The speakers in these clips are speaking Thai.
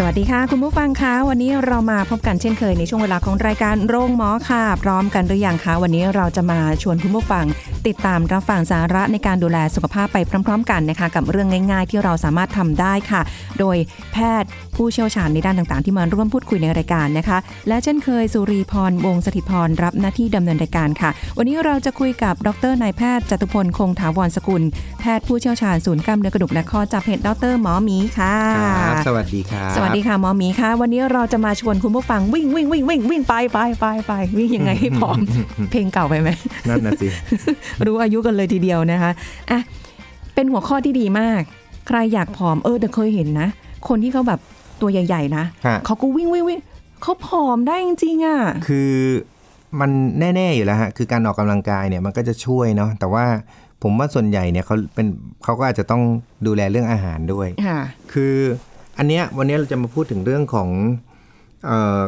สวัสดีค่ะ คุณผู้ฟังคะวันนี้เรามาพบกันเช่นเคยในช่วงเวลาของรายการโรงหมอค่ะ พร้อมกันหรือยังคะวันนี้เราจะมาชวนคุณผู้ฟัง ติดตามรับฟังสาระในการดูแลสุขภาพไปพร้อม ๆ กันนะคะกับเรื่องง่าย ๆ ที่เราสามารถทำได้ค่ะ โดยแพทย์ผู้เชี่ยวชาญในด้านต่างๆ ที่มาร่วมพูดคุยในรายการนะคะ และเช่นเคยสุรีพรวงศสถิตพรรับหน้าที่ดำเนินรายการค่ะ วันนี้เราจะคุยกับดรนายแพทย์จตุพลคงถาวรสกุล แพทย์ผู้เชี่ยวชาญศูนย์กล้ามเนื้อกระดูกและข้อจากเพจดรหมอหมีค่ะครับสวัสดีครับสวัสดีค่ะหมอหมีค่ะ วันนี้เราจะมาชวนคุณผู้ฟังวิ่งวิ่งวิ่งวิ่งวิ่งไปไปไปไปวิ่งยังไงให้พร้อมเพลงเก่าไปไหมนั่นนะสิรู้อายุกันเลยทีเดียวนะคะอะเป็นหัวข้อที่ดีมาก ใครอยากผอมเออแต่เคยเห็นนะ คนที่เขาแบบตัวใหญ่ๆนะฮะเขาก็วิ่งวิ่งวิ่งเขาผอมได้จริงๆอะคือมันแน่ๆอยู่แล้วฮะคือการออกกำลังกายเนี่ยมันก็จะช่วยเนาะแต่ว่าผมว่าส่วนใหญ่เนี่ยเขาเป็นเขาก็อาจจะต้องดูแลเรื่องอาหารด้วยค่ะคืออันเนี้ยวันนี้เราจะมาพูดถึงเรื่องของเออ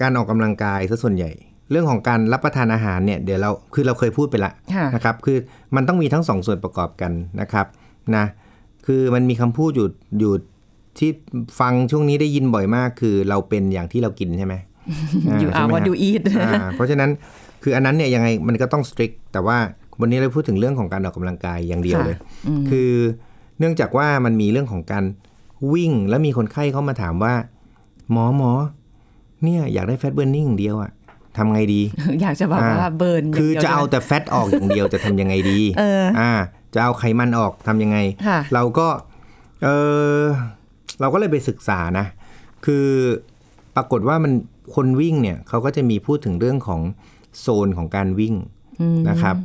การออกกำลังกายซะส่วนใหญ่ เรื่องของการรับประทานอาหารเนี่ยเดี๋ยวเราคือเราเคยพูดไปละค่ะนะครับคือมันต้องมีทั้งสองส่วนประกอบกันนะครับนะคือมันมีคำพูดอยู่อยู่ที่ฟังช่วงนี้ได้ยินบ่อยมาก คือเราเป็นอย่างที่เรากินใช่ไหมอยู่อาใช่ไหมวันฮะดูอีทอ่าเพราะฉะนั้นคืออันนั้นเนี่ยยังไงมันก็ต้อง strict แต่ว่าวันนี้เราพูดถึงเรื่องของการออกกำลังกายอย่างเดียวเลย คือเนื่องจากว่ามันมีเรื่องของการวิ่งแล้วมีคนไข้เข้ามาถามว่า หมอหมอเนี่ยอยากได้แฟตเบ r ร์นิ่งเดียวอะ ทำไงดี อยากจะแบบว่าอ่าเบิร์นย่งคือดียวจะเอาใช่ไหมแต่แฟตออกอย่างเดียวจะทำยังไงดีเอออ่จะเอาไขมันออกทำยังไงค่ะเราก็ เออเราก็เลยไปศึกษานะ คือปรากฏว่ามันคนวิ่งเนี่ยเขาก็จะมีพูดถึงเรื่องของโซนของการวิ่งนะครับ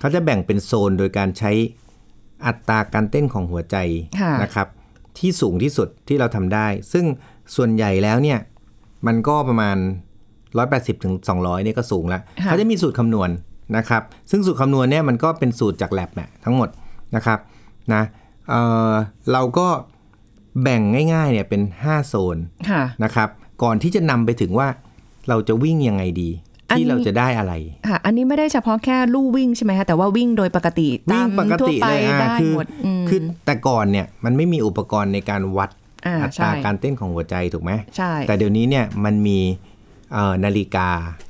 เขาจะแบ่งเป็นโซนโดยการใช้อัตราการเต้นของหัวใจค่ะนะครับ ที่สูงที่สุดที่เราทำได้ ซึ่งส่วนใหญ่แล้วเนี่ย มันก็ประมาณ 180ถึง200เนี่ยก็สูงแล้วค่ะเขาจะมีสูตรคำนวณนะครับ ซึ่งสูตรคำนวณเนี่ยมันก็เป็นสูตรจากแ a บเนี่ยทั้งหมดนะครับนะเอ่อเราก็แบ่งง่ายๆเนี่ยเป็น 5 โซนค่ะนะครับ ก่อนที่จะนำไปถึงว่าเราจะวิ่งยังไงดีอันนี้ที่เราจะได้อะไรค่ะอันนี้ไม่ได้เฉพาะแค่ลู่วิ่งใช่ไหมคะแต่ว่าวิ่งโดยปกติวิ่งปกติตามทั่วไปเลยอะได้คือหมดมคือแต่ก่อนเนี่ยมันไม่มีอุปกรณ์ในการวัดอ่าอัตราใช่การเต้นของหัวใจถูกไหมใช่แต่เดี๋ยวนี้เนี่ยมันมีเอ่อ นาฬิกา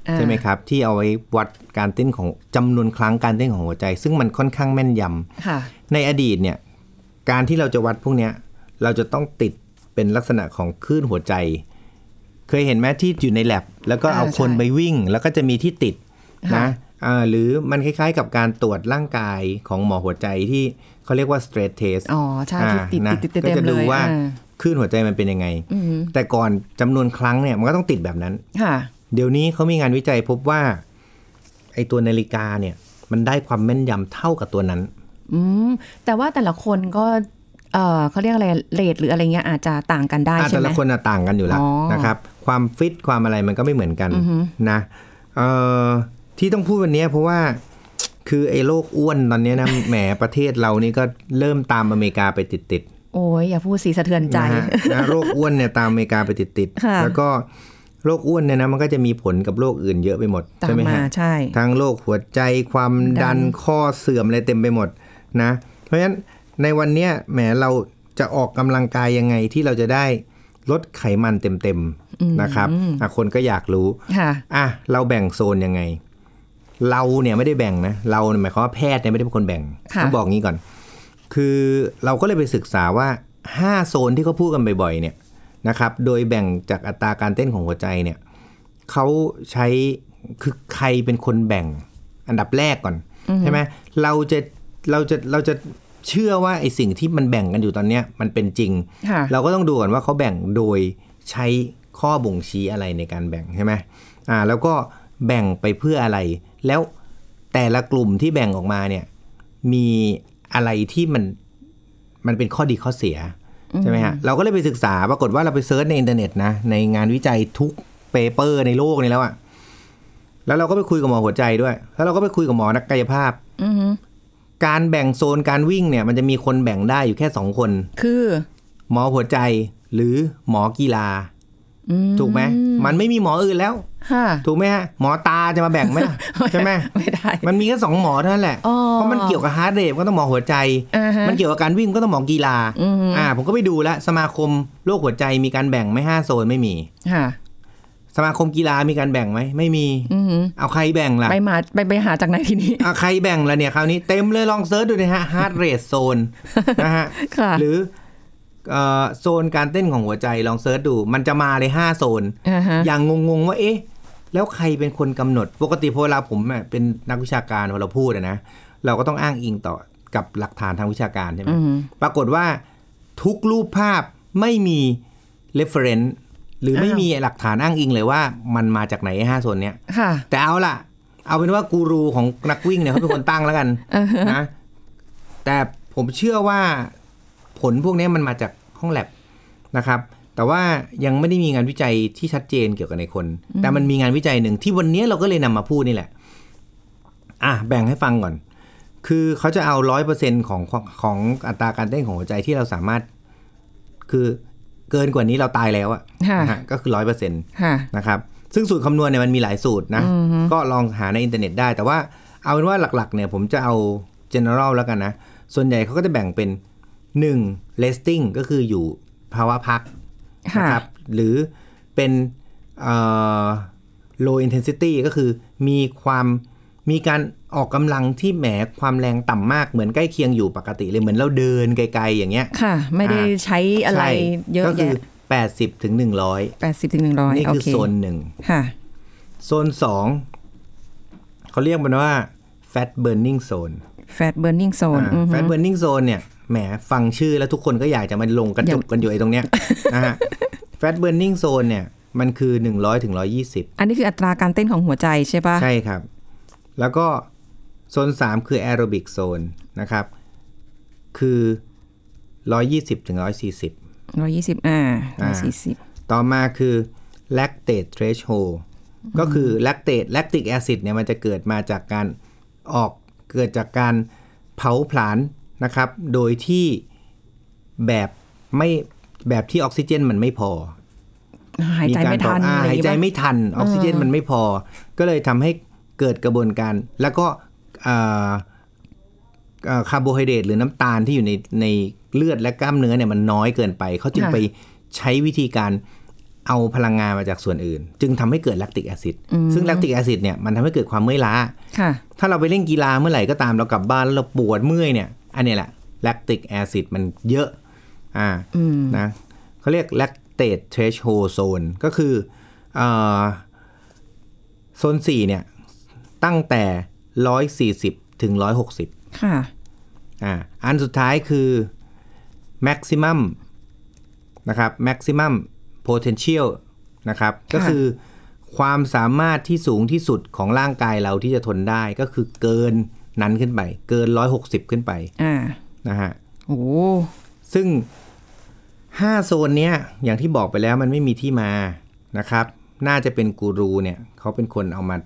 อ่าใช่ไหมครับ ที่เอาไว้วัดการเต้นของจำนวนครั้งการเต้นของหัวใจ ซึ่งมันค่อนข้างแม่นยำค่ะในอดีตเนี่ยการที่เราจะวัดพวกเนี้ยเราจะต้องติดเป็นลักษณะของคลื่นหัวใจ เคยเห็นไหมที่อยู่ในแ a บแล้วก็อ่าเอาคนใช่ไปวิ่ง แล้วก็จะมีที่ติดค่ะนะอ่าหรือมันคล้ายๆกับการตรวจร่างกายของหมอหัวใจที่เขาเรียกว่า stress test อ๋อใช่ที่ติดอ่าติดติดนะก็เต็มจะเลดูยว่าอ่า คลื่นหัวใจมันเป็นยังไงอืมแต่ก่อนจำนวนครั้งเนี่ยมันก็ต้องติดแบบนั้นค่ะเดี๋ยวนี้เขามีงานวิจัยพบว่า ไอตัวนาฬิกาเนี่ย มันได้ความแม่นยำเท่ากับตัวนั้น อืมแต่ว่าแต่ละคนก็เออเขาเรียกอะไรเลทหรืออะไรเงี้ยอาจจะต่างกันได้อะใช่แต่ไหมละคนน่ะต่างกันอยู่แล้วอ๋อนะครับ ความฟิตความอะไรมันก็ไม่เหมือนกันอือฮึนะเอ่อที่ต้องพูดวันนี้เพราะว่าคือไอ้โรคอ้วนตอนนี้นะแหมประเทศเรานี่ก็เริ่มตามอเมริกาไปติด โอ้ยอย่าพูดสีสะเทือนๆใจนะฮะนะโรคอ้วนเนี่ยตามอเมริกาไปติดค่ะๆแล้วก็โรคอ้วนเนี่ยนะมันก็จะมีผลกับโรคอื่นเยอะไปหมดตาใช่มไหมมาฮะใช่ทั้งโรคหัวใจความดันดันข้อเสื่อมอะไรเต็มไปหมดนะ เพราะฉะนั้นในวันเนี้ยแหมเราจะออกกำลังกายยังไงที่เราจะได้ลดไขมันเต็มๆนะครับอะคนก็อยากรู้ค่ะอะเราแบ่งโซนยังไง เราเนี่ยไม่ได้แบ่งนะ เราเนี่ยหมายความว่าแพทย์เนี่ยไม่ได้เป็นคนแบ่งค่ะต้องบอกงี้ก่อน คือเราก็เลยไปศึกษาว่า 5 โซนที่เขาพูดกันบ่อยๆเนี่ยนะครับ โดยแบ่งจากอัตราการเต้นของหัวใจเนี่ยเขาใช้คือใครเป็นคนแบ่งอันดับแรกก่อนใช่ไหมเราจะเราจะเราจะเชื่อว่าไอ้สิ่งที่มันแบ่งกันอยู่ตอนเนี้ยมันเป็นจริงค่ะเราก็ต้องดูก่อนว่าเขาแบ่งโดยใช้ข้อบ่งชี้อะไรในการแบ่งใช่ไหมอ่าแล้วก็แบ่งไปเพื่ออะไร แล้วแต่ละกลุ่มที่แบ่งออกมาเนี่ยมี อะไรที่มันมันเป็นข้อดีข้อเสียใช่ไหมฮะเราก็เลยไปศึกษาปรากฏว่าเราไป search ในอินเทอร์เน็ตนะในงานวิจัยทุกpaper ในโลกนี้แล้วอะแล้วเราก็ไปคุยกับหมอหัวใจด้วย แล้วเราก็ไปคุยกับหมอนักกายภาพอือฮึการแบ่งโซนการวิ่งเนี่ย มันจะมีคนแบ่งได้อยู่แค่สองคน คือ หมอหัวใจหรือหมอกีฬาอืมถูกไหมมันไม่มีหมออื่นแล้วค่ะถูกไหมฮะหมอตา จะมาแบ่งไหมล่ะใช่ไหมไม่ได้ มันมีแค่สองหมอเท่านั้นแหละอ๋อเพราะมันเกี่ยวกับ heart rate ก็ต้องหมอหัวใจอ่าฮะมันเกี่ยวกับการวิ่งก็ต้องหมอกีฬาอืมอ่า ผมก็ไปดูแล้วสมาคมโรคหัวใจมีการแบ่งไหมห้าโซนไม่มีค่ะสมาคมกีฬามีการแบ่งไหมไม่มีอือฮึเอาใครแบ่งล่ะไปมาไปไปหาจากไหนทีนี้เอาใครแบ่งล่ะเนี่ยคราวนี้เต็มเลยลอง search ดูนะฮะ heart rate zone นะฮะค่ะหรือเอ่อโซนการเต้นของหัวใจลอง search ดู มันจะมาเลยห้าโซนอ่าฮะอย่างงงๆว่าเอ๊ะ แล้วใครเป็นคนกำหนด ปกติพอเวลาผมอะเป็นนักวิชาการพอเราพูดอะนะเราก็ต้องอ้างอิงต่อกับหลักฐานทางวิชาการใช่ไหมอืมปรากฏว่าทุกรูปภาพไม่มี reference หรือไม่อ้าวมีหลักฐานอ้างอิงเลยว่ามันมาจากไหนไอ้ห้าโซนเนี้ยค่ะแต่เอาล่ะ เอาเป็นว่ากูรูของนักวิ่งเนี่ยเขาเป็นคนตั้งแล้วกันอ่าฮะนะแต่ผมเชื่อว่าผลพวกนี้มันมาจากห้องแลบนะครับ แต่ว่ายังไม่ได้มีงานวิจัยที่ชัดเจนเกี่ยวกับในคน แต่มันมีงานวิจัยหนึ่งที่วันนี้เราก็เลยนำมาพูดนี่แหละ อะแบ่งให้ฟังก่อน คือเขาจะเอาร้อยเปอร์เซ็นของของอัตราการเต้นของหัวใจที่เราสามารถ คือเกินกว่านี้เราตายแล้วอะค่ะนะฮะก็คือร้อยเปอร์เซ็นต์ค่ะนะครับ ซึ่งสูตรคำนวณเนี่ยมันมีหลายสูตรนะ ก็ลองหาในอินเทอร์เน็ตได้ แต่ว่าเอาเป็นว่าหลักๆ เนี่ย ผมจะเอา general แล้วกันนะ ส่วนใหญ่เขาก็จะแบ่งเป็น 1 resting ก็คืออยู่ภาวะพักค่ะ นะครับหรือเป็นเอ่อ low intensity ก็คือมีความมีการออกกำลังที่แหมความแรงต่ำมากเหมือนใกล้เคียงอยู่ปกติเลยเหมือนเราเดินไกลๆอย่างเงี้ยค่ะ ไม่ได้ใช้อะไรใช่เยอะก็คืแยะ80ถึง100แปดสิบถึงหนึ่งร้อยนี่โอคือเคโซนหนึ่งค่ะโซนสองเขาเรียกมันว่า fat burning zone fat burning zone อือฮึ fat burning zone เนี่ย แหมฟังชื่อแล้วทุกคนก็อยากจะมาลงกระจุกกันอยู่ไอ้ตรงเนี้ยนะฮะ fat burning zone เนี่ย มันคือ 100ถึง120 อันนี้คืออัตราการเต้นของหัวใจใช่ปะใช่ครับ แล้วก็โซน 3 คือ aerobic zone นะครับ คือ 120ถึง140ร้อยยี่สิบอ่าร้อยสี่สิบต่อมาคือ lactate threshold ก็คือ lactate lactic acid เนี่ยมันจะเกิดมาจากการออกเกิดจากการเผาผลาญ นะครับ โดยที่แบบไม่แบบที่ออกซิเจนมันไม่พอ หายใจไม่ทันอ่าอะไรอหายงใจงี้ปะไม่ทันออกซิเจนมันไม่พอ ก็เลยทำให้เกิดกระบวนการ แล้วก็อ่าอ่าคาร์โบไฮเดรตหรือน้ำตาลที่อยู่ในในเลือดและกล้ามเนื้อเนี่ยมันน้อยเกินไป เขาจึงค่ะไปใช้วิธีการเอาพลังงานมาจากส่วนอื่น จึงทำให้เกิด lactic acid ซึ่ง lactic acid เนี่ยมันทำให้เกิดความเมื่อยล้าค่ะถ้าเราไปเล่นกีฬาเมื่อไหร่ก็ตามเรากลับบ้านแล้วเราปวดเมื่อยเนี่ย อันเนี้ยแหละแลคติกแอซิดมันเยอะอ่านะเขาเรียก lactate threshold zone ก็คือเอ่อโซน4เนี่ย ตั้งแต่140ถึง160ค่ะอ่าอันสุดท้ายคือ maximum นะครับ maximum potential นะครับ ก็คือความสามารถที่สูงที่สุดของร่างกายเราที่จะทนได้ก็คือเกิน นั้นขึ้นไป เกิน160ขึ้นไปอ่านะฮะโอ้ซึ่ง5โซนเนี้ยอย่างที่บอกไปแล้วมันไม่มีที่มานะครับ น่าจะเป็นกูรูเนี่ยเขาเป็นคนเอามา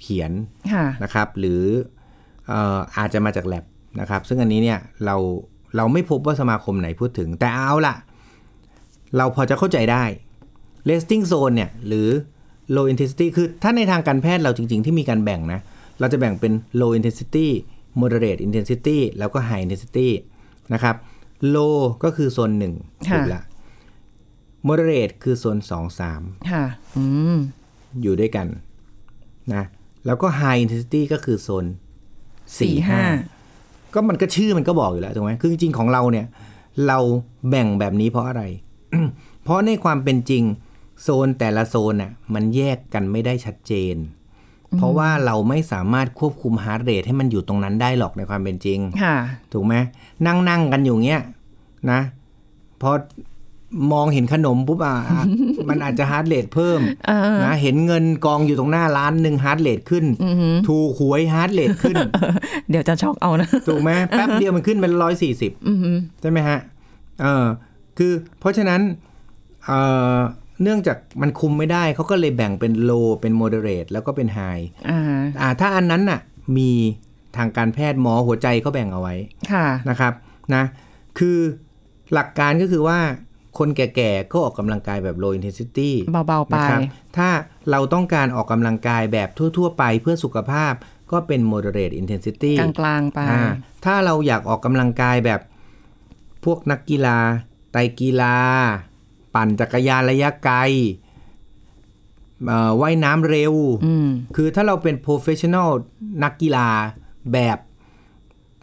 เขียนค่ะนะครับ หรือเอ่ออาจจะมาจากแลบนะครับ ซึ่งอันนี้เนี่ยเราเราไม่พบว่าสมาคมไหนพูดถึง แต่เอาล่ะ เราพอจะเข้าใจได้ resting zone เนี่ยหรือ low intensity คือถ้าในทางการแพทย์เราจริง ๆ ที่มีการแบ่งนะ เราจะแบ่งเป็น low intensity moderate intensity แล้วก็ high intensity นะครับ low ก็คือโซนหนึ่งค่ะถูกละ moderate คือโซนสองสามค่ะอืมอยู่ด้วยกันนะแล้วก็ high intensity ก็คือโซนสี่ห้าก็มันก็ชื่อมันก็บอกอยู่แล้วถูกไหมคือจริงๆของเราเนี่ย เราแบ่งแบบนี้เพราะอะไร เพราะในความเป็นจริงโซนแต่ละโซนน่ะมันแยกกันไม่ได้ชัดเจน เพราะว่าเราไม่สามารถควบคุม heart rate ให้มันอยู่ตรงนั้นได้หรอกในความเป็นจริงค่ะถูกไหมนั่งนั่งกันอยู่เงี้ยนะพอมองเห็นขนมปุ๊บอะอะมันอาจจะ heart rate เพิ่มนะเห็นเงินกองอยู่ตรงหน้าล้านหนึ่ง heart rate ขึ้นถูกหวยฮาร์ดเรทขึ้น เดี๋ยวจะช็อกเอานะถูกไหมแป๊บเดียวมันขึ้นเป็นร้อยสี่สิบใช่ไหมฮะเออคือเพราะฉะนั้นเอ่อ เนื่องจากมันคุมไม่ได้เขาก็เลยแบ่งเป็น low เป็น moderate แล้วก็เป็น high อ่าอ่าถ้าอันนั้นน่ะมีทางการแพทย์หมอหัวใจเขาแบ่งเอาไว้ค่ะนะครับนะ คือหลักการก็คือว่าคนแก่ๆก็ออกกำลังกายแบบ low intensity เบา ๆ ไปนะครับถ้าเราต้องการออกกำลังกายแบบทั่ว ๆ ไปเพื่อสุขภาพก็เป็น moderate intensity กลาง ๆ ไปอ่าถ้าเราอยากออกกำลังกายแบบพวกนักกีฬาไตรกีฬา ปั่นจักรยานระยะไกลเอ่อว่ายน้ำเร็วอืมคือถ้าเราเป็น professional นักกีฬาแบบ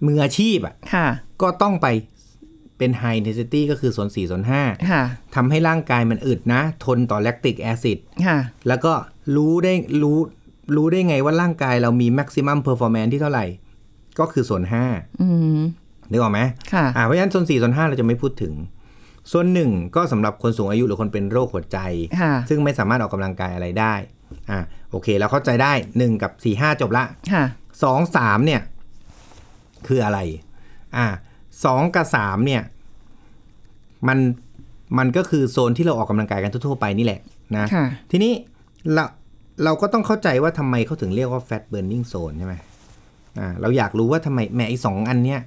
มืออาชีพอะค่ะก็ต้องไปเป็น high intensity ก็คือโซน4โซนค่ะ5ทำให้ร่างกายมันอึดนะ ทนต่อแลคติกแอซิดค่ะแล้วก็รู้ได้รู้รู้ได้ไงว่าร่างกายเรามี maximum performance ที่เท่าไหร่ ก็คือโซนอืม5นึกออกไหมค่ะอ่าเพราะฉะนั้นโซน4โซน5เราจะไม่พูดถึง โซนหนึ่งก็สำหรับคนสูงอายุหรือคนเป็นโรคหัวใจค่ะซึ่งไม่สามารถออกกำลังกายอะไรได้อ่าโอเคเราเข้าใจได้1กับ4 5จบละค่ะสองสามเนี่ย คืออะไรอ่าสองกับสามเนี่ย มันมันก็คือโซนที่เราออกกำลังกายกันทั่วๆไปนี่แหละนะค่ะทีนี้เราเราก็ต้องเข้าใจว่าทำไมเขาถึงเรียกว่า fat burning zone ใช่ไหมอ่าเราอยากรู้ว่าทำไมแหมไอ้สองอันเนี้ย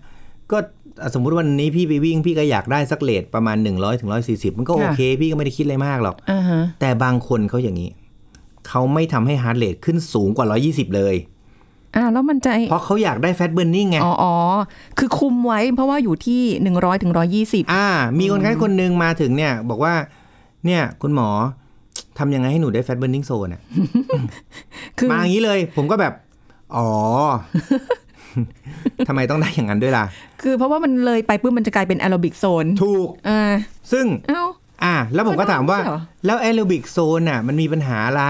ก็อะ สมมุติวันนี้พี่ไปวิ่งพี่ก็อยากได้สักเลทประมาณ 100ถึง140มันก็โอเค พี่ก็ไม่ได้คิดอะไรมากหรอกอ่าฮะแต่บางคนเขาอย่างนี้ เขาไม่ทำให้ heart rate ขึ้นสูงกว่า120เลยอ่าแล้วมันจะเพราะเขาอยากได้แฟตเบ r ร์ i นิ่งไงอ๋ออ๋อคือคุมไว้เพราะว่าอยู่ที่หนึ่งร้อยถึงร้อยยี่สิบอ่า มีคนไข้คนหนึ่งมาถึงเนี่ย บอกว่า เนี่ยคุณหมอทำยังไงให้หนูได้แฟตเบ r ร์ i นิ่งโซนอะคือมาอย่างนี้เลย ผมก็แบบ อ๋อ ทำไมต้องได้อย่างนั้นด้วยล่ะ คือเพราะว่ามันเลยไปปุ๊บมันจะกลายเป็น aerobic zone ถูกอ่าซึ่งเอ้าอ่าแล้วผมก็ถามว่าไม่เหรอแล้วแอโรบิกโซนอะ มันมีปัญหาอะไร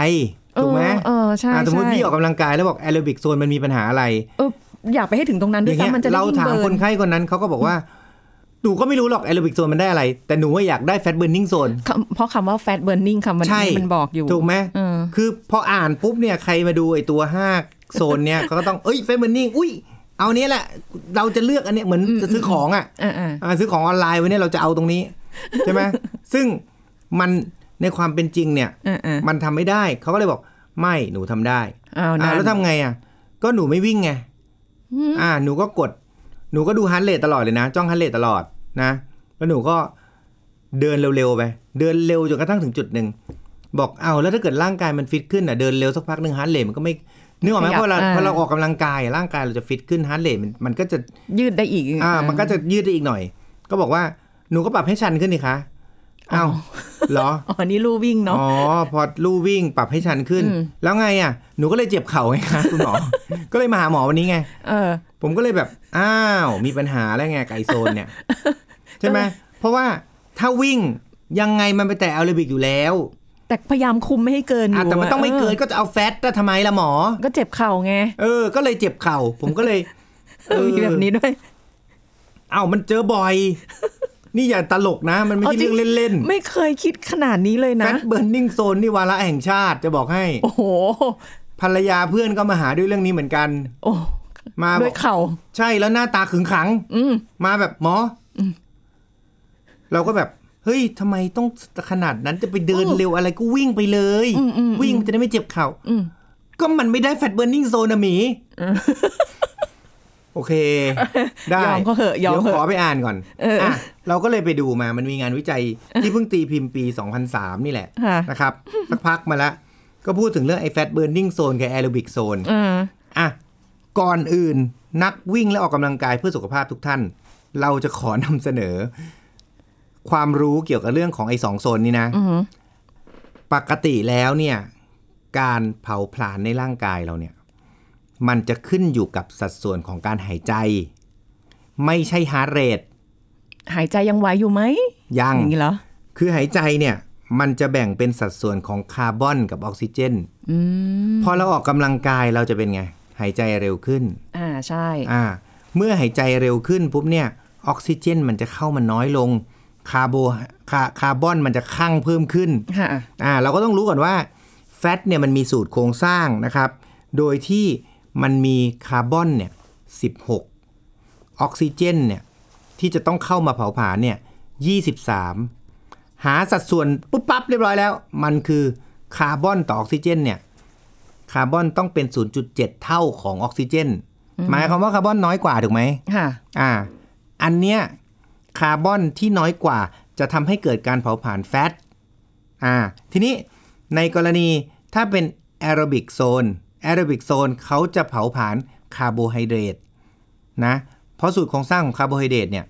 ถูกไหมเออเออใช่อ่าสมมติใช่พี่ออกกำลังกายแล้วบอกแอโรบิกโซนมันมีปัญหาอะไรเอออยากไปให้ถึงตรงนั้นอด้วยย่างเงี้ยซ้ำมันจะได้เรายิ่งถามเบิคร์นนไข้คนนั้นเขาก็บอกว่าหนูก็ไม่รู้หรอกแอโรบิกโซนมันได้อะไร แต่หนูว่าอยากได้แฟตเบ r ร์ i นิ่งโซนคำเพราะคำว่า fat burning คำมันใช่มันบอกอยู่ ถูกไหมเออคือพออ่านปุ๊บเนี่ยใครมาดูไอ้ตัวห้าโซนเนี่ยเขาก็ต้องเอ้ยแฟตเบ r ร์ i นิ่งอุ้ย เอาเนี้ยแหละ เราจะเลือกอันเนี้ยเหมือนจะซื้อของอะอ่าอ่าอ่าซื้อของออนไลน์ไว้เนี่ยเราจะเอาตรงนี้ใช่ไหมซึ่งมันในความเป็นจริงเนี่ยอ่าอ่ามันทำไม่ได้เขาก็เลยบอกไม่หนูทำได้เอาอ่านะแล้วทำไงอะ ก็หนูไม่วิ่งไงอ่า หนูก็กด หนูก็ดูฮันเรทตลอดเลยนะจ้องฮันเรทตลอดนะแล้วหนูก็เดินเร็วๆไปเดินเร็วจนกระทั่งถึงจุดหนึ่งบอกเอาแล้วถ้าเกิดร่างกายมันฟิตขึ้นอะเดินเร็วสักพักหนึ่งฮันเรทมันก็ไม่ นึกออกไหมเพราะเราพอเราออกกำลังกายอะร่างกายเราจะฟิตขึ้นฮันเรทมันมันก็จะยืดได้อีกอ่ามันก็จะยืดได้อีกหน่อย ก็บอกว่าหนูก็ปรับให้ชันขึ้นนี่คะอ้าวเหรออ๋อนี่ลู่วิ่งเนาะอ๋อพอลู่วิ่งปรับให้ชันขึ้นอืมแล้วไงอะหนูก็เลยเจ็บเข่าไงคะคุณหมอ ก็เลยมาหาหมอวันนี้ไงเออ ผมก็เลยแบบอ้าวมีปัญหาแล้วไงไกบไอโซนเนี่ยใช่ไหมเพราะว่าถ้าวิ่งยังไงมันไปแต่แอโรบิกอยู่แล้ว แต่พยายามคุมไม่ให้เกินออะยู่แต่มันต้องไม่เกินอก็จะเอาแฟตแต่ทำไมล่ะหมออก็เจ็บเข่าไง เออ ก็เลยเจ็บเข่า ผมก็เลยเออมีแบบนี้ด้วย เอ้ามันเจอบ่อย นี่อย่าตลกนะ มันไม่ใช่เอาจริเรื่องงเล่นไม่เคยคิดขนาดนี้เลยๆแฟนะตเบิร์นนิ่งโซนนี่วาระแห่งชาติจะบอกให้ โอ้โห ภรรยาเพื่อนก็มาหาด้วยเรื่องนี้เหมือนกัน โอ้มาบด้วอยกเข่า ใช่แล้วหน้าตาขึงขัง อืมมาแบบหมออเราก็แบบ เฮ้ยทำไมต้องขนาดนั้นจะไปเดินอืมเร็วอะไรก็วิ่งไปเลยอืมอืมวิ่งมันจะได้ไม่เจ็บเข่าอืมก็มันไม่ได้ fat burning zone อะหมีโอเค ได้ยอมเขาเหอะยอมเดี๋ยวเหขออะไปอ่านก่อนเอออะเราก็เลยไปดูมามันมีงานวิจัยที่เพิ่งตีพิมพ์ปี 2003 นี่แหละค่ะนะครับ สักพักมาแล้วก็พูดถึงเรื่องไอ้ fat burning zone กับ aerobic zone อ่าอะ ก่อนอื่นนักวิ่งและออกกำลังกายเพื่อสุขภาพทุกท่าน เราจะขอนำเสนอ ความรู้เกี่ยวกับเรื่องของไอ้สองโซนนี้นะอืมปกติแล้วเนี่ย การเผาผลาญในร่างกายเราเนี่ย มันจะขึ้นอยู่กับสัดส่วนของการหายใจ ไม่ใช่ฮาร์ดเรทหายใจยังไหวอยู่ไหมยังอย่างนี้เหรอคือหายใจเนี่ยมันจะแบ่งเป็นสัดส่วนของคาร์บอนกับออกซิเจนอืมพอเราออกกำลังกายเราจะเป็นไง หายใจเร็วขึ้น อ่าใช่ อ่า เมื่อหายใจเร็วขึ้นปุ๊บเนี่ย ออกซิเจนมันจะเข้ามาน้อยลง คาร์โบคาคาร์บอนมันจะคั่งเพิ่มขึ้นค่ะอ่าเราก็ต้องรู้ก่อนว่าแฟตเนี่ยมันมีสูตรโครงสร้างนะครับ โดยที่มันมีคาร์บอนเนี่ย16ออกซิเจนเนี่ยที่จะต้องเข้ามาเผาผลาญเนี่ย23หาสัดส่วนปุ๊บปั๊บเรียบร้อยแล้ว มันคือคาร์บอนต่อออกซิเจนเนี่ยคาร์บอนต้องเป็น 0.7 เท่าของออกซิเจน หมายความว่าคาร์บอนน้อยกว่าถูกไหมค่ะ อ่า อันเนี้ย คาร์บอนที่น้อยกว่า จะทำให้เกิดการเผาผลาญ fat อ่าทีนี้ในกรณีถ้าเป็น aerobic zone aerobic zone เขาจะเผาผลาญคาร์โบไฮเดรตนะเพราะสูตรโครงสร้างของคาร์โบไฮเดรตเนี่ย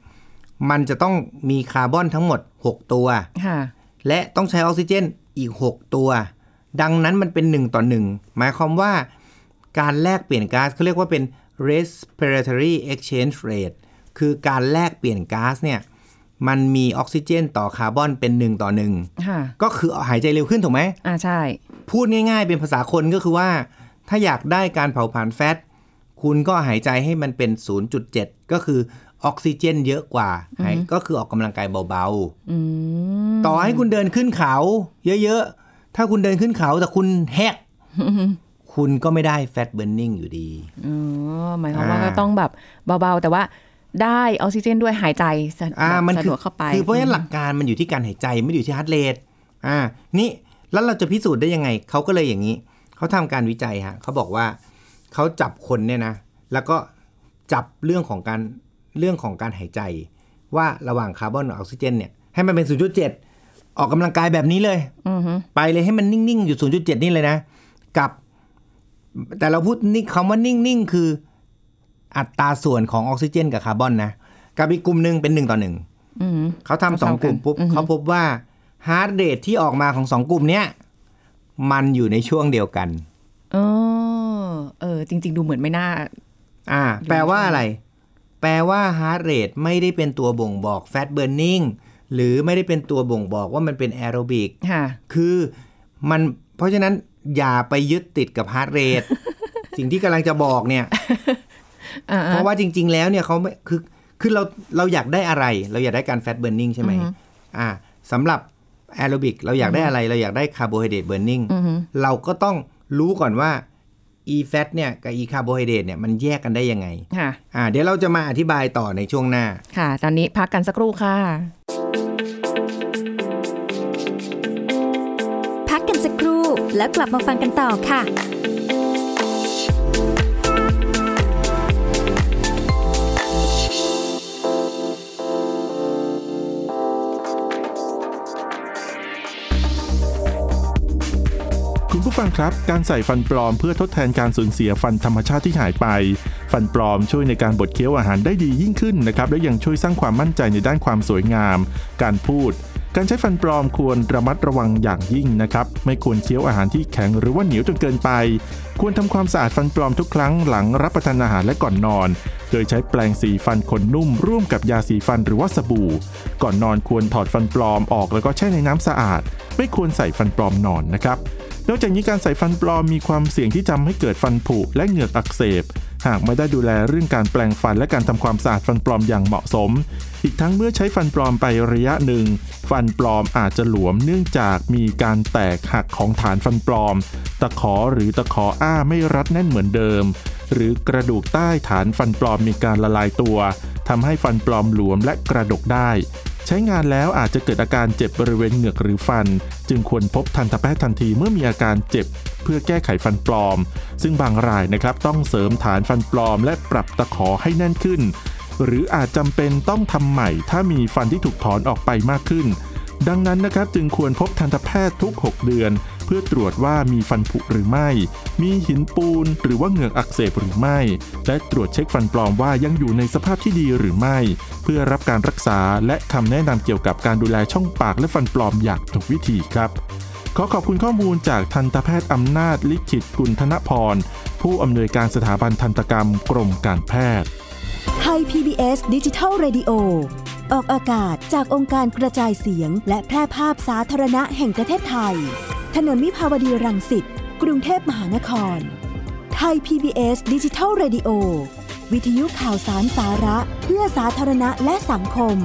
มันจะต้องมีคาร์บอนทั้งหมด 6 ตัวค่ะและต้องใช้ออกซิเจนอีก 6 ตัว ดังนั้นมันเป็น 1 ต่อ 1 หมายความว่าการแลกเปลี่ยนก๊าซเขาเรียกว่าเป็น respiratory exchange rate คือการแลกเปลี่ยนก๊าซเนี่ยมันมีออกซิเจนต่อคาร์บอนเป็น1ต่อค่ะ1ก็คือหายใจเร็วขึ้นถูกไหมอ่าใช่ พูดง่าย ๆ เป็นภาษาคนก็คือว่า ถ้าอยากได้การเผาผลาญแฟต คุณก็หายใจให้มันเป็น 0.7 ก็คือออกซิเจนเยอะกว่าหายก็คือออกกำลังกายเบาๆอืมต่อให้คุณเดินขึ้นเขา เยอะๆ ถ้าคุณเดินขึ้นเขาแต่คุณแฮกคุณก็ไม่ได้ fat burning อยู่ดี อ๋อ หมายความว่าอ่าก็ต้องแบบเบาๆ แต่ว่า ได้ออกซิเจนด้วยหายใจสะอ่ามันสะคืดวกเข้าไป คือเพราะฉะนั้นหลักการมันอยู่ที่การหายใจไม่ได้อยู่ที่ heart rate อ่า นี่แล้วเราจะพิสูจน์ได้ยังไง เขาก็เลยอย่างนี้ เขาทำการวิจัยฮะเขาบอกว่าเขาจับคนเนี่ยนะ แล้วก็จับเรื่องของการเรื่องของการหายใจ ว่าระหว่างคาร์บอนกับออกซิเจนเนี่ยให้มันเป็น0.7ออกกำลังกายแบบนี้เลยอือฮึไปเลยให้มันนิ่งๆอยู่0.7นี่เลยนะ กับ แต่เราพูดนี่คำว่านิ่งๆคือ อัตราส่วนของออกซิเจนกับคาร์บอนนะกับอีกกลุ่มหนึ่งเป็นหนึ่งต่อหนึ่งอือฮึเขาทำสองกลุ่มปุ๊บอือฮึเขาพบว่าheart rate ที่ออกมาของสองกลุ่มเนี้ยมันอยู่ในช่วงเดียวกันเออเออ จริง ๆ ดูเหมือนไม่น่า อ่า แปลว่าอะไร แปลว่า heart rate ไม่ได้เป็นตัวบ่งบอก fat burning หรือไม่ได้เป็นตัวบ่งบอกว่ามันเป็นแอโรบิกค่ะคือมันเพราะฉะนั้นอย่าไปยึดติดกับ heart rate สิ่งที่กำลังจะบอกเนี่ยอ่า เพราะว่าจริง ๆ แล้วเนี่ยเขาไม่คือคือเราเราอยากได้อะไร เราอยากได้การ fat burning ใช่ไหมอ่าสำหรับแอโรบิกเราอยากได้อะไรเราอยากได้คาร์โบไฮเดรต burning อือฮึเราก็ต้องรู้ก่อนว่า e fat เนี่ยกับ e คาร์โบไฮเดรตเนี่ยมันแยกกันได้ยังไงค่ะอ่าเดี๋ยวเราจะมาอธิบายต่อในช่วงหน้า ค่ะ ตอนนี้พักกันสักครู่ค่ะ พักกันสักครู่แล้วกลับมาฟังกันต่อค่ะ ฟังครับ การใส่ฟันปลอมเพื่อทดแทนการสูญเสียฟันธรรมชาติที่หายไป ฟันปลอมช่วยในการบดเคี้ยวอาหารได้ดียิ่งขึ้นนะครับ และยังช่วยสร้างความมั่นใจในด้านความสวยงาม การพูด การใช้ฟันปลอมควรระมัดระวังอย่างยิ่งนะครับ ไม่ควรเคี้ยวอาหารที่แข็งหรือว่าเหนียวจนเกินไป ควรทำความสะอาดฟันปลอมทุกครั้งหลังรับประทานอาหารและก่อนนอน โดยใช้แปรงสีฟันขนนุ่ม ร่วมกับยาสีฟันหรือว่าสบู่ ก่อนนอนควรถอดฟันปลอมออกแล้วก็แช่ในน้ำสะอาด ไม่ควรใส่ฟันปลอมนอนนะครับ นอกจากนี้การใส่ฟันปลอมมีความเสี่ยงที่จะให้เกิดฟันผุและเหงือกอักเสบ หากไม่ได้ดูแลเรื่องการแปลงฟันและการทำความสะอาดฟันปลอมอย่างเหมาะสม อีกทั้งเมื่อใช้ฟันปลอมไประยะหนึ่ง ฟันปลอมอาจจะหลวมเนื่องจากมีการแตกหักของฐานฟันปลอม ตะขอหรือตะขออ้าไม่รัดแน่นเหมือนเดิม หรือกระดูกใต้ฐานฟันปลอมมีการละลายตัวทำให้ฟันปลอมหลวมและกระดกได้ ใช้งานแล้วอาจจะเกิดอาการเจ็บบริเวณเหงือกหรือฟัน จึงควรพบทันตแพทย์ทันทีเมื่อมีอาการเจ็บ เพื่อแก้ไขฟันปลอม ซึ่งบางรายนะครับต้องเสริมฐานฟันปลอม และปรับตะขอให้แน่นขึ้น หรืออาจจำเป็นต้องทำใหม่ ถ้ามีฟันที่ถูกถอนออกไปมากขึ้น ดังนั้นนะครับจึงควรพบทันตแพทย์ทุก 6 เดือน เพื่อตรวจว่ามีฟันผุหรือไม่ มีหินปูนหรือว่าเหงือกอักเสบหรือไม่ และตรวจเช็คฟันปลอมว่ายังอยู่ในสภาพที่ดีหรือไม่ เพื่อรับการรักษาและคำแนะนำเกี่ยวกับการดูแลช่องปากและฟันปลอมอย่างถูกวิธีครับขอขอบคุณข้อมูลจากทันตแพทย์อำนาจลิขิตกุลธนพร ผู้อำนวยการสถาบันทันตกรรมกรมการแพทย์ไทย PBS ดิจิทัล Radio ออกอากาศจากองค์การกระจายเสียง และแพร่ภาพสาธารณะแห่งประเทศไทย ถนนวิภาวดีรังสิต กรุงเทพมหานคร ไทย PBS ดิจิทัล Radio วิทยุข่าวสารสาระ เพื่อสาธารณะและสังคม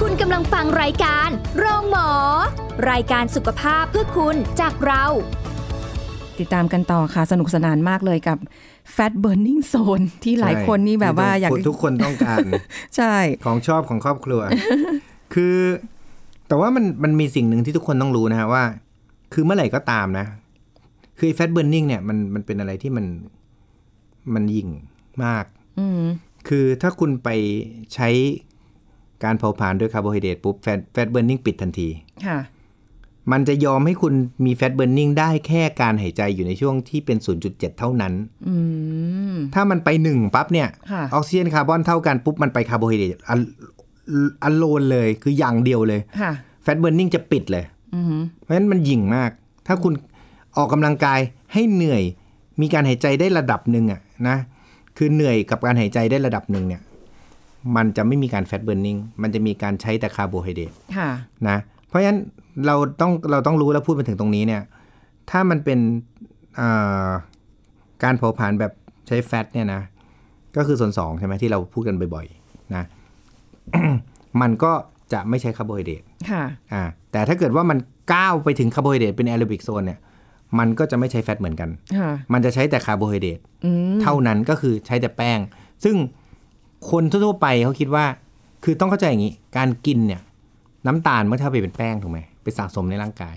คุณกำลังฟังรายการโรงหมอ รายการสุขภาพเพื่อคุณจากเรา ติดตามกันต่อค่ะ สนุกสนานมากเลยกับ Fat Burning Zone ที่หลายคนนี่แบบว่าอยากทุกคนต้องการ ใช่ ของชอบของครอบครัว คือ แต่ว่ามันมันมีสิ่งหนึ่งที่ทุกคนต้องรู้นะฮะว่า คือเมื่อไหร่ก็ตามนะ คือ fat burning เนี่ยมันมันเป็นอะไรที่มันมันหยิ่งมากอืมคือถ้าคุณไปใช้การเผาผลาญด้วยคาร์โบไฮเดรตปุ๊บ fat fat burning ปิดทันที ค่ะ มันจะยอมให้คุณมี fat burning ได้แค่การหายใจอยู่ในช่วงที่เป็น 0.7 เท่านั้นอืมถ้ามันไปหนึ่งปั๊บเนี่ยค่ะออกซิเจนคาร์บอนเท่ากันปุ๊บ มันไปคาร์โบไฮเดรตอันalone เลยคืออย่างเดียวเลยค่ะ fat burning จะปิดเลยอืมเพราะฉะนั้นมันหยิ่งมาก ถ้าคุณออกกำลังกายให้เหนื่อย มีการหายใจได้ระดับหนึ่งอะนะ คือเหนื่อยกับการหายใจได้ระดับหนึ่งเนี่ย มันจะไม่มีการ fat burning มันจะมีการใช้แต่คาร์โบไฮเดรตค่ะนะ เพราะฉะนั้นเราต้องเราต้องรู้แล้วพูดมาถึงตรงนี้เนี่ย ถ้ามันเป็นเอ่อการเผาผลาญแบบใช้ fat เนี่ยนะ ก็คือโซนสองใช่ไหมที่เราพูดกันบ่อยๆนะมันก็จะไม่ใช้คาร์โบไฮเดรตค่ะอ่าแต่ถ้าเกิดว่ามันก้าวไปถึงคาร์โบไฮเดรตเป็น aerobic zone เนี่ย มันก็จะไม่ใช้ fat เหมือนกันค่ะมันจะใช้แต่คาร์โบไฮเดรตอืมเท่านั้นก็คือใช้แต่แป้ง ซึ่งคนทั่วๆไปเขาคิดว่า คือต้องเข้าใจอย่างนี้ การกินเนี่ย น้ำตาลเมื่อถ้าไปเป็นแป้งถูกไหมไปสะสมในร่างกาย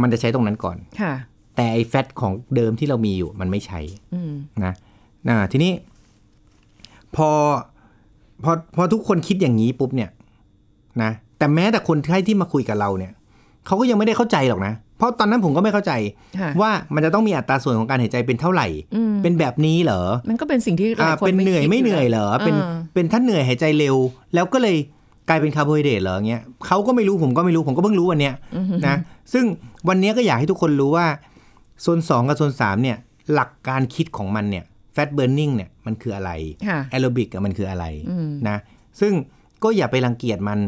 มันจะใช้ตรงนั้นก่อนค่ะ แต่ไอ้ fat ของเดิมที่เรามีอยู่ มันไม่ใช้อืมนะนะทีนี้ พอพอพอทุกคนคิดอย่างนี้ปุ๊บเนี่ยนะแต่แม้แต่คนไข้ที่มาคุยกับเราเนี่ยเขาก็ยังไม่ได้เข้าใจหรอกนะ เพราะตอนนั้นผมก็ไม่เข้าใจค่ะว่ามันจะต้องมีอัตราส่วนของการหายใจเป็นเท่าไหร่อืมเป็นแบบนี้เหรอ มันก็เป็นสิ่งที่หลาอ่ายคนเป็นเหนื่อยคิดไม่เหนื่อยเหรอเป็นาเป็นถ้าเหนื่อยหายใจเร็ว แล้วก็เลย กลายเป็นคาร์โบไฮเดรตเหรอเงี้ยเขาก็ไม่รู้ผมก็ไม่รู้ผมก็เพิ่งรู้วันเนี้ยนะซึ่งวันเนี้ยก็อยากให้ทุกคนรู้ว่าโซน2 กับโซน3เนี่ยหลักการคิดของมันเนี่ย fat burning เนี่ยมันคืออะไรค่ะแอโรบิกมันคืออะไรอืมนะซึ่งก็อย่าไปรังเกียจมัน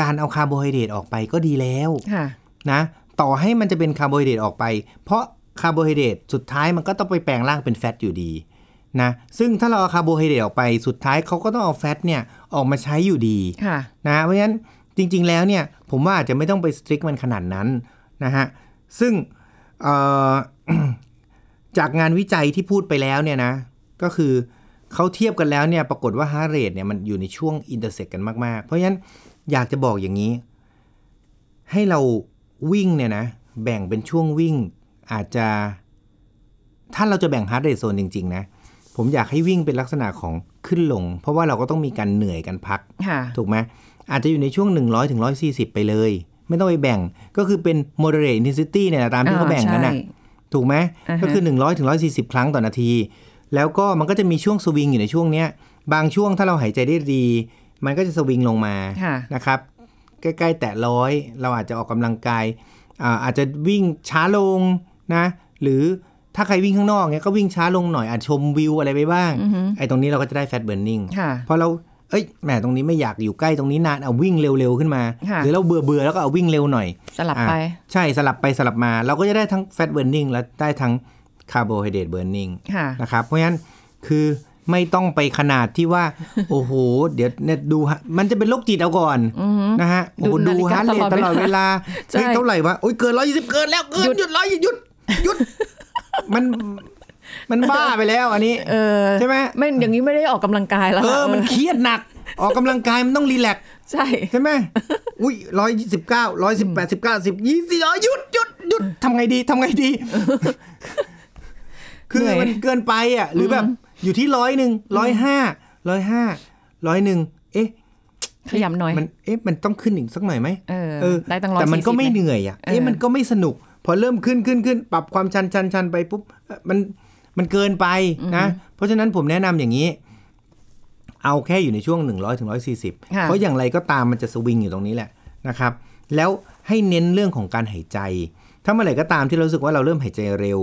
การเอาคาร์โบไฮเดรตออกไปก็ดีแล้วค่ะนะต่อให้มันจะเป็นคาร์โบไฮเดรตออกไป เพราะคาร์โบไฮเดรตสุดท้ายมันก็ต้องไปแปลงร่างเป็น fat อยู่ดีนะซึ่งถ้าเราเอาคาร์โบไฮเดรตออกไปสุดท้ายเขาก็ต้องเอา fat เนี่ยออกมาใช้อยู่ดีค่ะนะเพราะฉะนั้นจริง ๆ แล้วเนี่ยผมว่าอาจจะไม่ต้องไป strict มันขนาดนั้นนะฮะซึ่งเอ่อจากงานวิจัยที่พูดไปแล้วเนี่ยนะก็คือเขาเทียบกันแล้วเนี่ยปรากฏว่า heart rate เนี่ยมันอยู่ในช่วง intersect กันมากๆ เพราะฉะนั้นอยากจะบอกอย่างนี้ ให้เราวิ่งเนี่ยนะแบ่งเป็นช่วงวิ่งอาจจะถ้าเราจะแบ่ง heart rate zone จริง ๆ นะ ผมอยากให้วิ่งเป็นลักษณะของ ขึ้นลง เพราะว่าเราก็ต้องมีการเหนื่อยกันพักค่ะถูกไหมอาจจะอยู่ในช่วง 100ถึง140 ไปเลย ไม่ต้องไปแบ่งก็คือเป็น moderate intensity เนี่ยนะตามที่เขาแบ่งกันนะใช่ถูกไหมอ่าฮะก็คือ 100ถึง140 ครั้งต่อนาที แล้วก็มันก็จะมีช่วงสวิงอยู่ในช่วงเนี้ยบางช่วงถ้าเราหายใจได้ดี มันก็จะสวิงลงมาค่ะนะครับใกล้ๆ แตะร้อยเราอาจจะออกกำลังกายอ่าอาจจะวิ่งช้าลงนะหรือ ถ้าใครวิ่งข้างนอกเนี้ยก็วิ่งช้าลงหน่อยอาจชมวิวอะไรไปบ้างอือฮึไอ้ตรงนี้เราก็จะได้ fat burning ค่ะพอเราเอ้ยแหมตรงนี้ไม่อยากอยู่ใกล้ตรงนี้นานเอาวิ่งเร็วๆขึ้นมาค่ะหรือเราเบื่อเบื่อๆแล้วก็เอาวิ่งเร็วหน่อย สลับอะไป ใช่สลับไปสลับมา เราก็จะได้ทั้ง fat burning และได้ทั้ง carbohydrate burning ค่ะนะครับเพราะฉะนั้นคือไม่ต้องไปขนาดที่ว่า โอ้โห เดี๋ยวเนี่ยดูฮะมันจะเป็นโรคจิตเอาก่อนนะฮะโอ้โหดูดูนาฬิกาฮาร์ดเรทตตลลออดดเวเวลาลาใช่เฮ้ยเท่าไหร่วะโอ้ยเกินร้อยยี่สิบเกินแล้วเกินหยุดหยุดร้อยหยุดหยุด มันมันบ้าไปแล้วอันนี้เออใช่ไหมไม่อย่างนี้ไม่ได้ออกกำลังกายแล้วเออค่ะมันเครียดหนัก ออกกำลังกายมันต้อง relax ใช่ใช่ไหมอุ้ยร้อยสิบเก้าร้อยสิบแปดสิบเก้าสิบยี่สิบร้อยหยุดหยุดหยุดทำไงดีทำไงดี คือเหนื่อยมันเกินไปอะ หรือแบบอยู่ที่ร้อยหนึ่งร้อยห้าร้อยห้าร้อยหนึ่งเอ๊ะขยำหน่อยมันเอ๊ะมันต้องขึ้นอีกสักหน่อยไหมเออได้ตั้ง140แต่มันก็ไม่เหนื่อยอะเออเอ๊ะมันก็ไม่สนุก พอเริ่มขึ้นขึ้นขึ้นปรับความชันชันชันไปปุ๊บเอ่อมันมันเกินไปนะ เพราะฉะนั้นผมแนะนำอย่างนี้ เอาแค่อยู่ในช่วง 100ถึง140ค่ะเพราะอย่างไรก็ตามมันจะสวิงอยู่ตรงนี้แหละนะครับ แล้วให้เน้นเรื่องของการหายใจ ถ้าเมื่อไหร่ก็ตามที่เรารู้สึกว่าเราเริ่มหายใจเร็ว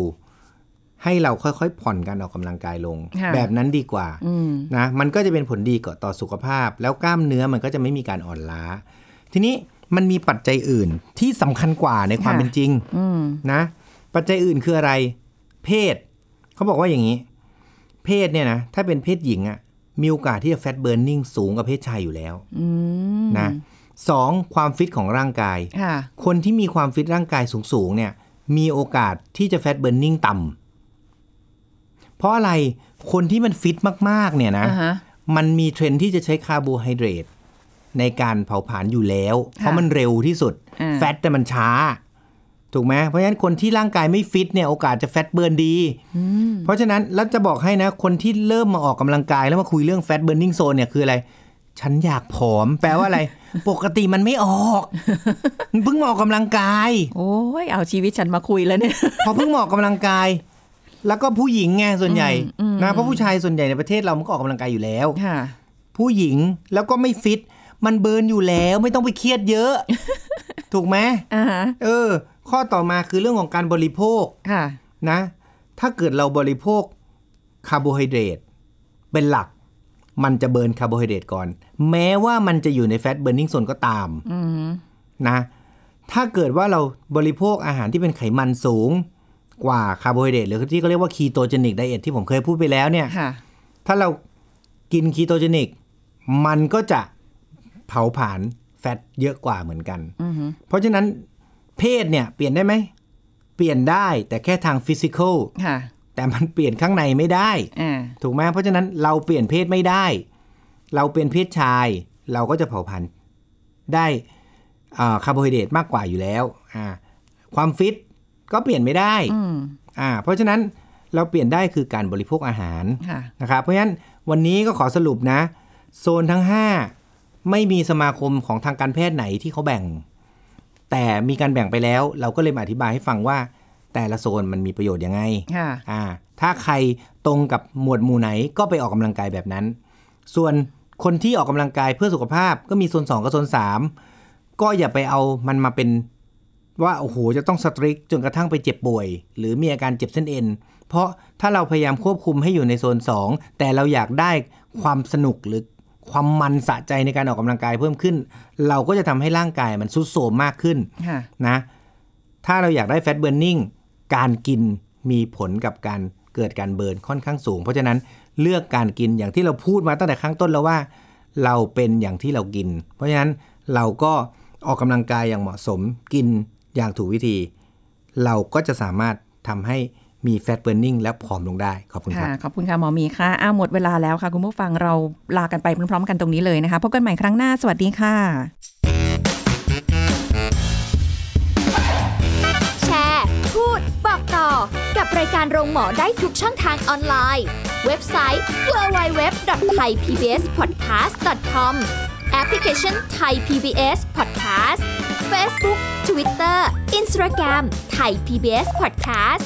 ให้เราค่อยๆ ผ่อนการออกกำลังกายลงค่ะแบบนั้นดีกว่าอืมนะมันก็จะเป็นผลดีกับต่อสุขภาพ แล้วกล้ามเนื้อมันก็จะไม่มีการอ่อนล้า ทีนี้ มันมีปัจจัยอื่นที่สำคัญกว่าในความค่ะเป็นจริงอืมนะ ปัจจัยอื่นคืออะไร เพศ เขาบอกว่าอย่างนี้ เพศเนี่ยนะ ถ้าเป็นเพศหญิงอะมีโอกาสที่จะแฟตเบิร์นนิ่งสูงกว่าเพศชายอยู่แล้วอืมนะสองความฟิตของร่างกายค่ะคนที่มีความฟิตร่างกายสูงๆเนี่ย มีโอกาสที่จะ fat burning ต่ำเพราะอะไรคนที่มันฟิตมากๆเนี่ยนะอ่าฮะมันมีเทรนด์ที่จะใช้คาร์โบไฮเดรต ในการเผาผลาญอยู่แล้ว เพราะมันเร็วที่สุดอ่า fat แต่มันช้า ถูกไหมเพราะฉะนั้นคนที่ร่างกายไม่ฟิตเนี่ยโอกาสจะ fat burn ดี เพราะฉะนั้นแล้วจะบอกให้นะ คนที่เริ่มมาออกกำลังกายแล้วมาคุยเรื่อง fat burning zone เนี่ยคืออะไร ฉันอยากผอม แปลว่าอะไร ปกติมันไม่ออกเพิ่งมาออกกำลังกาย โอ้ยเอาชีวิตฉันมาคุยแล้วเนี่ยพอเพิ่งมาออกกำลังกายแล้วก็ผู้หญิงไงส่วนใหญ่นะเพราะผู้ชายส่วนใหญ่ในประเทศเรามันก็ออกกำลังกายอยู่แล้วค่ะผู้หญิงแล้วก็ไม่ฟิต มันเบิร์นอยู่แล้วไม่ต้องไปเครียดเยอะ ถูกไหมอ่าฮะเออ ข้อต่อมาคือเรื่องของการบริโภคค่ะนะ ถ้าเกิดเราบริโภคคาร์โบไฮเดรตเป็นหลัก มันจะ burn คาร์โบไฮเดรตก่อน แม้ว่ามันจะอยู่ใน fat burning zone ก็ตามอืมนะ ถ้าเกิดว่าเราบริโภคอาหารที่เป็นไขมันสูงกว่าคาร์โบไฮเดรตหรือที่เขาเรียกว่า ketogenic diet ที่ผมเคยพูดไปแล้วเนี่ยค่ะถ้าเรากิน ketogenic มันก็จะ เผาผลาญ fat เยอะกว่าเหมือนกันอือฮึเพราะฉะนั้นเพศเนี่ยเปลี่ยนได้ไหม เปลี่ยนได้แต่แค่ทาง physical ค่ะแต่แต่มันเปลี่ยนข้างในไม่ได้อ่าถูกไหมเพราะฉะนั้นเราเปลี่ยนเพศไม่ได้ เราเป็นเพศชาย เราก็จะเผาผลาญได้อ่าคาร์โบไฮเดรตมากกว่าอยู่แล้วอ่าความฟิตก็เปลี่ยนไม่ได้อืมอ่าเพราะฉะนั้นเราเปลี่ยนได้คือการบริโภคอาหารค่ะนะครับ เพราะฉะนั้นวันนี้ก็ขอสรุปนะ โซนทั้ง 5 ไม่มีสมาคมของทางการแพทย์ไหนที่เขาแบ่ง แต่มีการแบ่งไปแล้ว เราก็เลยมาอธิบายให้ฟังว่า แต่ละโซนมันมีประโยชน์ยังไงค่ะอ่า ถ้าใครตรงกับหมวดหมู่ไหนก็ไปออกกำลังกายแบบนั้น ส่วนคนที่ออกกำลังกายเพื่อสุขภาพก็มีโซน 2 กับโซน 3 ก็อย่าไปเอามันมาเป็นว่าโอ้โหจะต้องสตริกจนกระทั่งไปเจ็บป่วย หรือมีอาการเจ็บเส้นเอ็น เพราะถ้าเราพยายามควบคุมให้อยู่ในโซน 2 แต่เราอยากได้ความสนุกหรือ ความมันสะใจในการออกกำลังกายเพิ่มขึ้น เราก็จะทำให้ร่างกายมันทรุดโทรมมากขึ้นค่ะนะ ถ้าเราอยากได้แฟตเบิร์นนิ่งการกินมีผลกับการเกิดการเบิร์นค่อนข้างสูง เพราะฉะนั้นเลือกการกินอย่างที่เราพูดมาตั้งแต่ข้างต้นแล้วว่า เราเป็นอย่างที่เรากิน เพราะฉะนั้นเราก็ออกกำลังกายอย่างเหมาะสมกินอย่างถูกวิธี เราก็จะสามารถทำให้ มีแฟตเบิร์นนิ่งและผอมลงได้ ขอบคุณคค่ะรับขอบคุณค่ะหมอหมีค่ะอ้าวหมดเวลาแล้วค่ะ คุณผู้ฟังเราลากันไปพร้อมๆกันตรงนี้เลยนะคะพบกันใหม่ครั้งหน้าสวัสดีค่ะ แชร์ พูด บอกต่อกับรายการโรงหมอได้ทุกช่องทางออนไลน์ เว็บไซต์ www.thaipbspodcast.com แอปพลิเคชัน Thai PBS Podcast Facebook Twitter Instagram Thai PBS Podcast